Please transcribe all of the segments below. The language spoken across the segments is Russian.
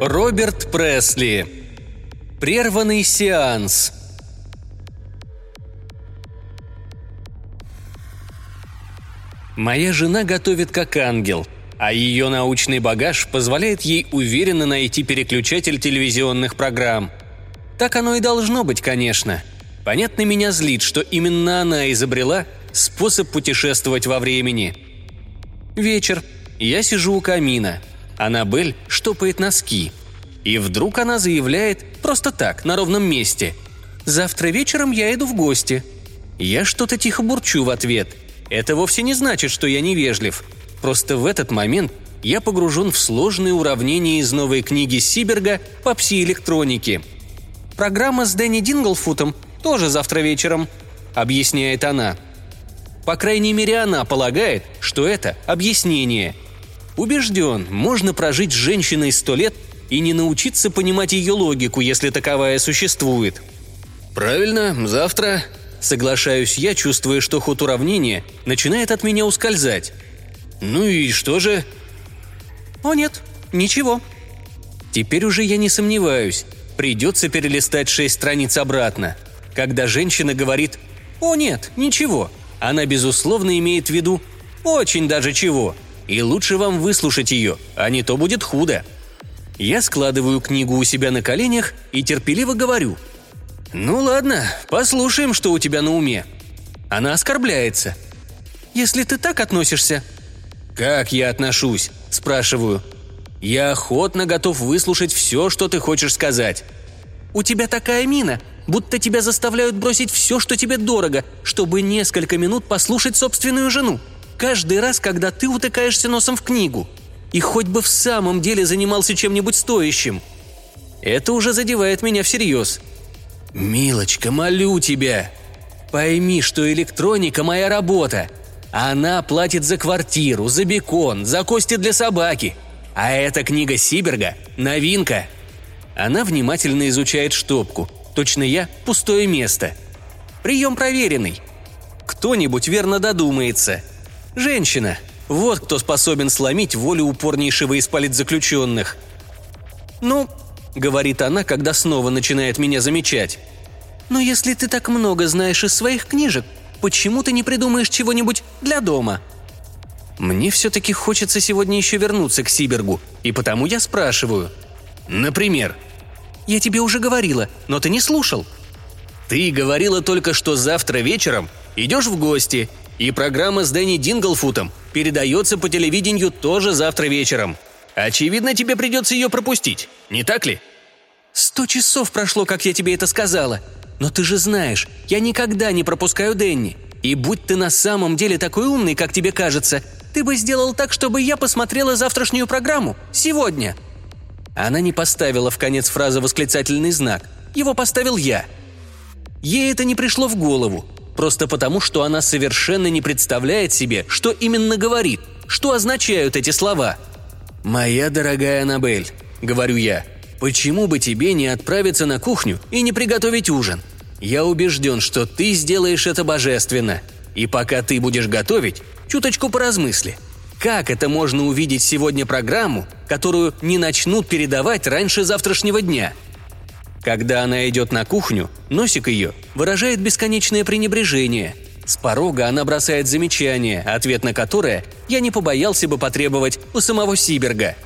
Роберт Пресли. Прерванный сеанс. Моя жена готовит как ангел, а ее научный багаж позволяет ей уверенно найти переключатель телевизионных программ. Так оно и должно быть, конечно. Понятно, меня злит, что именно она изобрела способ путешествовать во времени. Вечер. Я сижу у камина. Аннабель штопает носки. И вдруг она заявляет просто так, на ровном месте. «Завтра вечером я иду в гости». Я что-то тихо бурчу в ответ. Это вовсе не значит, что я невежлив. Просто в этот момент я погружен в сложные уравнения из новой книги Сиберга по пси-электронике. «Программа с Дэнни Динглфутом тоже завтра вечером», — объясняет она. По крайней мере, она полагает, что это объяснение. Убежден, можно прожить с женщиной сто лет и не научиться понимать ее логику, если таковая существует. «Правильно, завтра», — соглашаюсь я, чувствуя, что ход уравнения начинает от меня ускользать. «Ну и что же?» «О нет, ничего». Теперь уже я не сомневаюсь. Придется перелистать шесть страниц обратно. Когда женщина говорит «О нет, ничего», она, безусловно, имеет в виду «очень даже чего», и лучше вам выслушать ее, а не то будет худо. Я складываю книгу у себя на коленях и терпеливо говорю. «Ну ладно, послушаем, что у тебя на уме». Она оскорбляется. «Если ты так относишься...» «Как я отношусь?» – спрашиваю. «Я охотно готов выслушать все, что ты хочешь сказать». «У тебя такая мина, будто тебя заставляют бросить все, что тебе дорого, чтобы несколько минут послушать собственную жену. Каждый раз, когда ты утыкаешься носом в книгу. И хоть бы в самом деле занимался чем-нибудь стоящим. Это уже задевает меня всерьез. «Милочка, молю тебя, пойми, что электроника – моя работа. Она платит за квартиру, за бекон, за кости для собаки. А эта книга Сиберга – новинка». Она внимательно изучает штопку, Точно я – пустое место. Прием проверенный. Кто-нибудь верно додумается. Женщина. Вот кто способен сломить волю упорнейшего из политзаключенных. «Ну», — говорит она, когда снова начинает меня замечать. «Но если ты так много знаешь из своих книжек, почему ты не придумаешь чего-нибудь для дома?» Мне все-таки хочется сегодня еще вернуться к Сибергу, и потому я спрашиваю. «Например?» Я тебе уже говорила, но ты не слушал». «Ты говорила только, что завтра вечером идешь в гости, и программа с Дэнни Динглфутом передается по телевидению тоже завтра вечером. Очевидно, тебе придется ее пропустить, не так ли?» «Сто часов прошло, как я тебе это сказала. Но ты же знаешь, я никогда не пропускаю Дэнни. И будь ты на самом деле такой умный, как тебе кажется, ты бы сделал так, чтобы я посмотрела завтрашнюю программу сегодня», она не поставила в конец фразы восклицательный знак. Его поставил я. Ей это не пришло в голову, просто потому, что она совершенно не представляет себе, что именно говорит, что означают эти слова. «Моя дорогая Аннабель», — говорю я, — «почему бы тебе не отправиться на кухню и не приготовить ужин? Я убежден, что ты сделаешь это божественно. И пока ты будешь готовить, чуточку поразмысли. Как это можно увидеть сегодня программу, которую не начнут передавать раньше завтрашнего дня? Когда она идет на кухню, носик ее выражает бесконечное пренебрежение. С порога она бросает замечание, ответ на которое я не побоялся бы потребовать у самого Сиберга.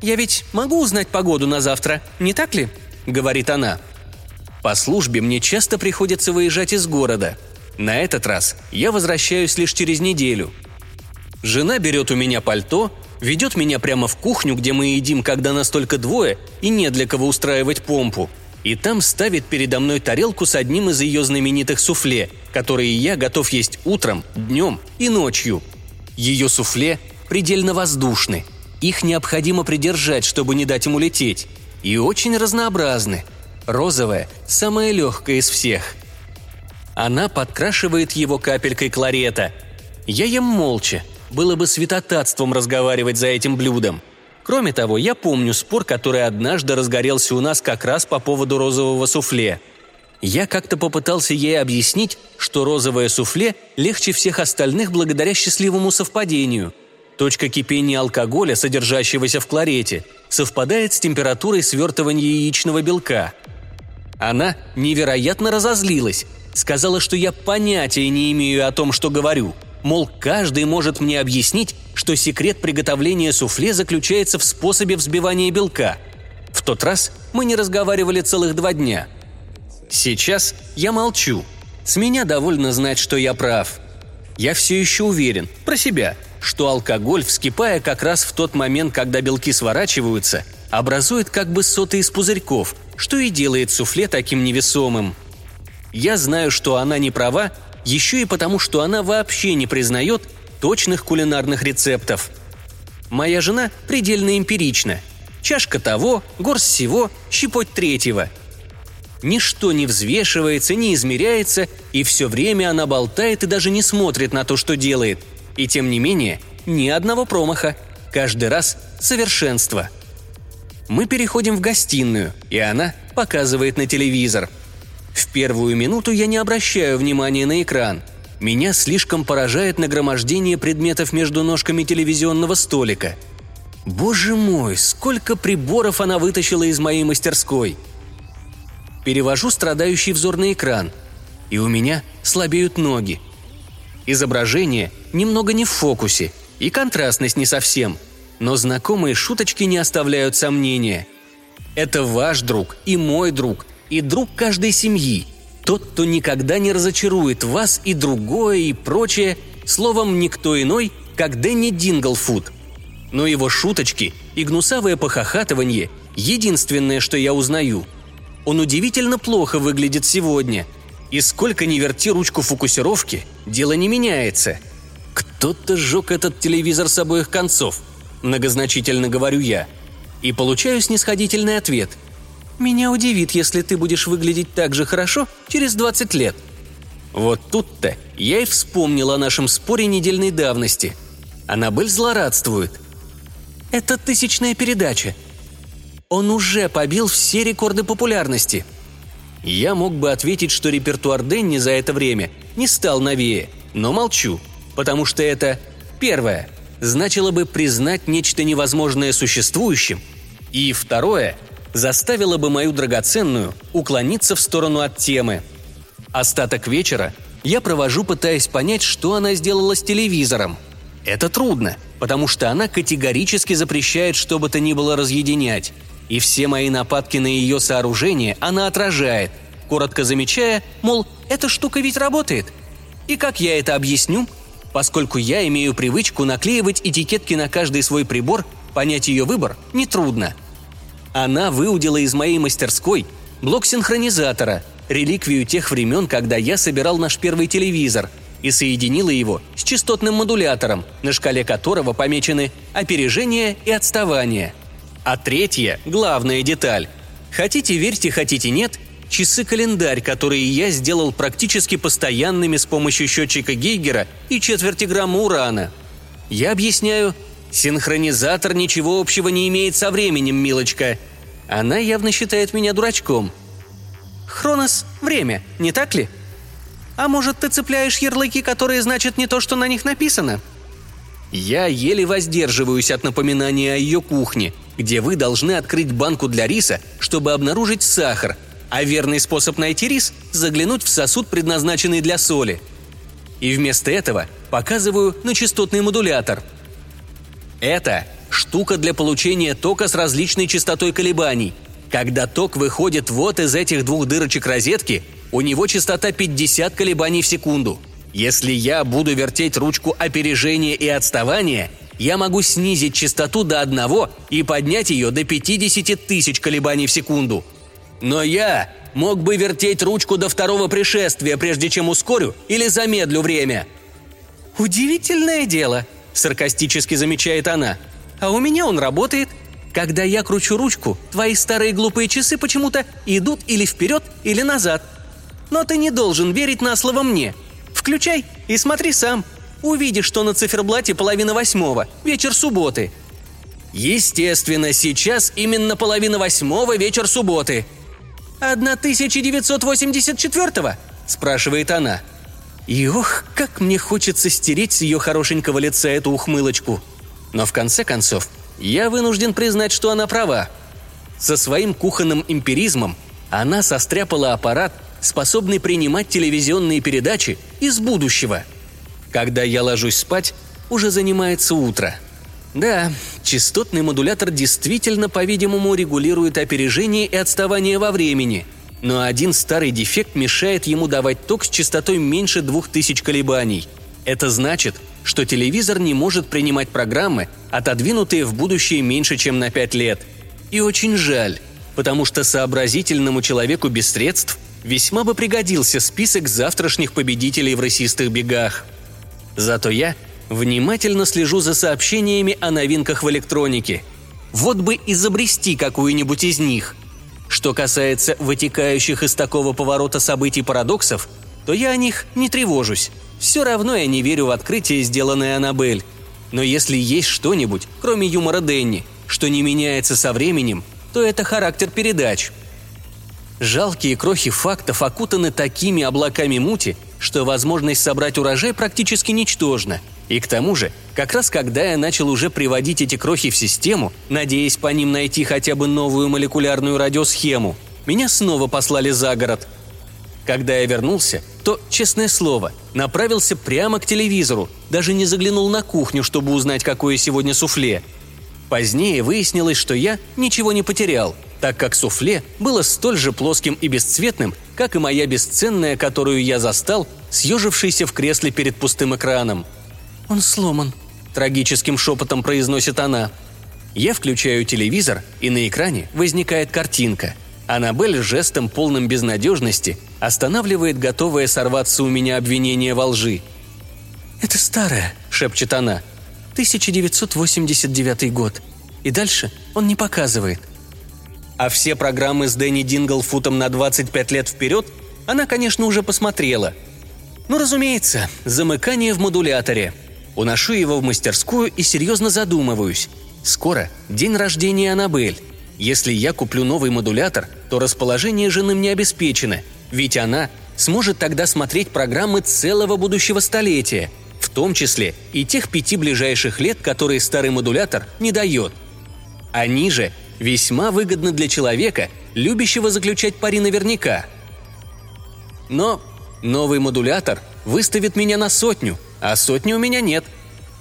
«Я ведь могу узнать погоду на завтра, не так ли?» – говорит она. По службе мне часто приходится выезжать из города. На этот раз я возвращаюсь лишь через неделю – Жена берет у меня пальто, ведет меня прямо в кухню, где мы едим, когда нас только двое, и не для кого устраивать помпу. И там ставит передо мной тарелку с одним из ее знаменитых суфле, которые я готов есть утром, днем и ночью. Ее суфле предельно воздушны. Их необходимо придержать, чтобы не дать ему лететь. И очень разнообразны. Розовая – самая легкая из всех. Она подкрашивает его капелькой кларета. Я ем молча – было бы святотатством разговаривать за этим блюдом. Кроме того, я помню спор, который однажды разгорелся у нас как раз по поводу розового суфле. Я как-то попытался ей объяснить, что розовое суфле легче всех остальных благодаря счастливому совпадению. Точка кипения алкоголя, содержащегося в кларете, совпадает с температурой свертывания яичного белка. Она невероятно разозлилась, сказала, что я понятия не имею о том, что говорю. Мол, каждый может мне объяснить, что секрет приготовления суфле заключается в способе взбивания белка. В тот раз мы не разговаривали целых два дня. Сейчас я молчу. С меня довольно знать, что я прав. Я все еще уверен, про себя, что алкоголь, вскипая как раз в тот момент, когда белки сворачиваются, образует как бы соты из пузырьков, что и делает суфле таким невесомым. Я знаю, что она не права, еще и потому, что она вообще не признает точных кулинарных рецептов. Моя жена предельно эмпирична. Чашка того, горсть всего, щепоть третьего. Ничто не взвешивается, не измеряется, и все время она болтает и даже не смотрит на то, что делает. И тем не менее, ни одного промаха. Каждый раз совершенство. Мы переходим в гостиную, и она показывает на телевизор. В первую минуту я не обращаю внимания на экран – меня слишком поражает нагромождение предметов между ножками телевизионного столика. Боже мой, сколько приборов она вытащила из моей мастерской. Перевожу страдающий взор на экран, и у меня слабеют ноги. Изображение немного не в фокусе, и контрастность не совсем, но знакомые шуточки не оставляют сомнения. Это ваш друг и мой друг, и друг каждой семьи – тот, кто никогда не разочарует вас и другое, и прочее, словом, никто иной, как Дэнни Динглфуд. Но его шуточки и гнусавое похохатывание – единственное, что я узнаю. Он удивительно плохо выглядит сегодня. И сколько ни верти ручку фокусировки, дело не меняется. Кто-то сжег этот телевизор с обоих концов, многозначительно говорю я. И получаю снисходительный ответ – меня удивит, если ты будешь выглядеть так же хорошо через 20 лет». Вот тут-то я и вспомнил о нашем споре недельной давности. Аннабель злорадствует. «Это тысячная передача. Он уже побил все рекорды популярности». Я мог бы ответить, что репертуар Дэнни за это время не стал новее, но молчу, потому что это, первое, значило бы признать нечто невозможное существующим, и второе – заставила бы мою драгоценную уклониться в сторону от темы. Остаток вечера я провожу, пытаясь понять, что она сделала с телевизором. Это трудно, потому что она категорически запрещает что бы то ни было разъединять. И все мои нападки на ее сооружение она отражает, коротко замечая, мол, эта штука ведь работает. И как я это объясню? Поскольку я имею привычку наклеивать этикетки на каждый свой прибор, понять ее выбор нетрудно – она выудила из моей мастерской блок синхронизатора, реликвию тех времен, когда я собирал наш первый телевизор, и соединила его с частотным модулятором, на шкале которого помечены опережение и отставание. А третья, главная деталь. Хотите верьте, хотите нет, часы-календарь, которые я сделал практически постоянными с помощью счетчика Гейгера и четверти грамма урана. Я объясняю, Синхронизатор ничего общего не имеет со временем, милочка. Она явно считает меня дурачком. Хронос – время, не так ли? А может, ты цепляешь ярлыки, которые значат не то, что на них написано? Я еле воздерживаюсь от напоминания о ее кухне, где вы должны открыть банку для риса, чтобы обнаружить сахар, а верный способ найти рис – заглянуть в сосуд, предназначенный для соли. И вместо этого показываю на частотный модулятор – это штука для получения тока с различной частотой колебаний. Когда ток выходит вот из этих двух дырочек розетки, у него частота 50 колебаний в секунду. Если я буду вертеть ручку опережения и отставания, я могу снизить частоту до одного и поднять ее до 50 тысяч колебаний в секунду. Но я мог бы вертеть ручку до второго пришествия, прежде чем ускорю или замедлю время. Удивительное дело, саркастически замечает она. «А у меня он работает. Когда я кручу ручку, твои старые глупые часы почему-то идут или вперед, или назад. Но ты не должен верить на слово мне. Включай и смотри сам. Увидишь, что на циферблате половина восьмого, вечер субботы». Естественно, сейчас именно половина восьмого вечер субботы. «1984-го?» – спрашивает она – и ох, как мне хочется стереть с ее хорошенького лица эту ухмылочку. Но в конце концов, я вынужден признать, что она права. Со своим кухонным эмпиризмом она состряпала аппарат, способный принимать телевизионные передачи из будущего. Когда я ложусь спать, уже занимается утро. Да, частотный модулятор действительно, по-видимому, регулирует опережение и отставание во времени, но один старый дефект мешает ему давать ток с частотой меньше 2000 колебаний. Это значит, что телевизор не может принимать программы, отодвинутые в будущее меньше, чем на 5 лет. И очень жаль, потому что сообразительному человеку без средств весьма бы пригодился список завтрашних победителей в расистых бегах. Зато я внимательно слежу за сообщениями о новинках в электронике. Вот бы изобрести какую-нибудь из них. Что касается вытекающих из такого поворота событий парадоксов, то я о них не тревожусь. Все равно я не верю в открытие, сделанное Аннабель. Но если есть что-нибудь, кроме юмора Денни, что не меняется со временем, то это характер передач. Жалкие крохи фактов окутаны такими облаками мути, что возможность собрать урожай практически ничтожна. И к тому же, как раз когда я начал уже приводить эти крохи в систему, надеясь по ним найти хотя бы новую молекулярную радиосхему, меня снова послали за город – когда я вернулся, то, честное слово, направился прямо к телевизору, даже не заглянул на кухню, чтобы узнать, какое сегодня суфле. Позднее выяснилось, что я ничего не потерял, так как суфле было столь же плоским и бесцветным, как и моя бесценная, которую я застал, съежившийся в кресле перед пустым экраном. «Он сломан», – трагическим шепотом произносит она. Я включаю телевизор, и на экране возникает картинка – Аннабель жестом полным безнадежности останавливает готовое сорваться у меня обвинение во лжи. «Это старое», — шепчет она. «1989 год. И дальше он не показывает». А все программы с Дэнни Динглфутом на 25 лет вперед она, конечно, уже посмотрела. Ну, разумеется, замыкание в модуляторе. Уношу его в мастерскую и серьезно задумываюсь. Скоро день рождения Аннабель. Если я куплю новый модулятор, то расположение жены мне обеспечено, ведь она сможет тогда смотреть программы целого будущего столетия, в том числе и тех пяти ближайших лет, которые старый модулятор не дает. Они же весьма выгодны для человека, любящего заключать пари наверняка. Но новый модулятор выставит меня на сотню, а сотни у меня нет.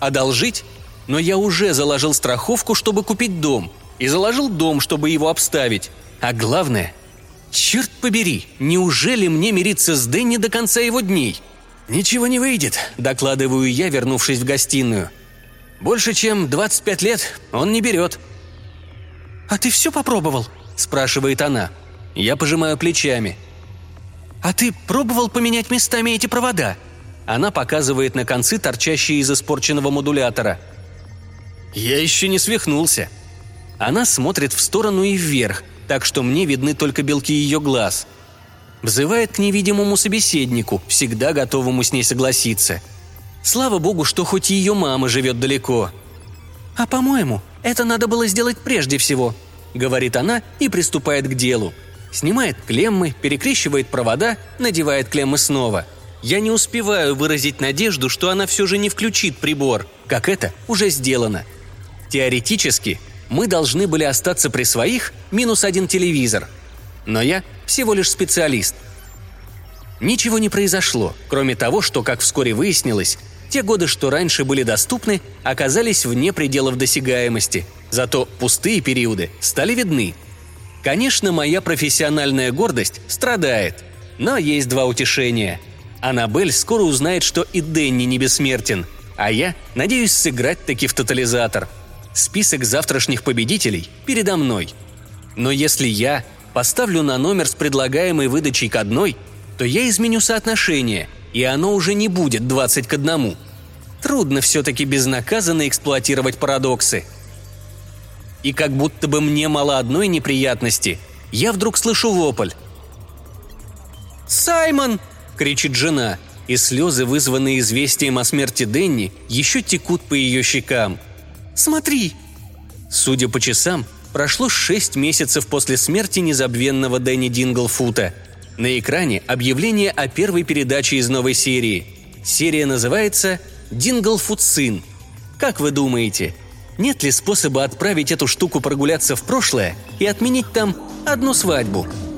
Одолжить? Но я уже заложил страховку, чтобы купить дом – и заложил дом, чтобы его обставить. А главное, черт побери, неужели мне мириться с Дэнни до конца его дней? «Ничего не выйдет», – докладываю я, вернувшись в гостиную. «Больше чем 25 лет он не берет». «А ты все попробовал?» – спрашивает она. Я пожимаю плечами. «А ты пробовал поменять местами эти провода?» Она показывает на концы, торчащие из испорченного модулятора. «Я еще не свихнулся», она смотрит в сторону и вверх, так что мне видны только белки ее глаз. Взывает к невидимому собеседнику, всегда готовому с ней согласиться. Слава богу, что хоть ее мама живет далеко. «А по-моему, это надо было сделать прежде всего», — говорит она и приступает к делу. Снимает клеммы, перекрещивает провода, надевает клеммы снова. Я не успеваю выразить надежду, что она все же не включит прибор, как это уже сделано. Теоретически, мы должны были остаться при своих минус один телевизор. Но я всего лишь специалист. Ничего не произошло, кроме того, что, как вскоре выяснилось, те годы, что раньше были доступны, оказались вне пределов досягаемости, зато пустые периоды стали видны. Конечно, моя профессиональная гордость страдает, но есть два утешения. Аннабель скоро узнает, что и Дэнни не бессмертен, а я надеюсь сыграть таки в тотализатор – Список завтрашних победителей передо мной. Но если я поставлю на номер с предлагаемой выдачей к одной, то я изменю соотношение, и оно уже не будет 20 к одному. Трудно все-таки безнаказанно эксплуатировать парадоксы. И как будто бы мне мало одной неприятности, я вдруг слышу вопль. «Саймон!» – кричит жена, и слезы, вызванные известием о смерти Денни, еще текут по ее щекам – Смотри!» Судя по часам, прошло шесть месяцев после смерти незабвенного Дэнни Динглфута. На экране объявление о первой передаче из новой серии. Серия называется «Динглфут сын». Как вы думаете, Нет ли способа отправить эту штуку прогуляться в прошлое и отменить там одну свадьбу –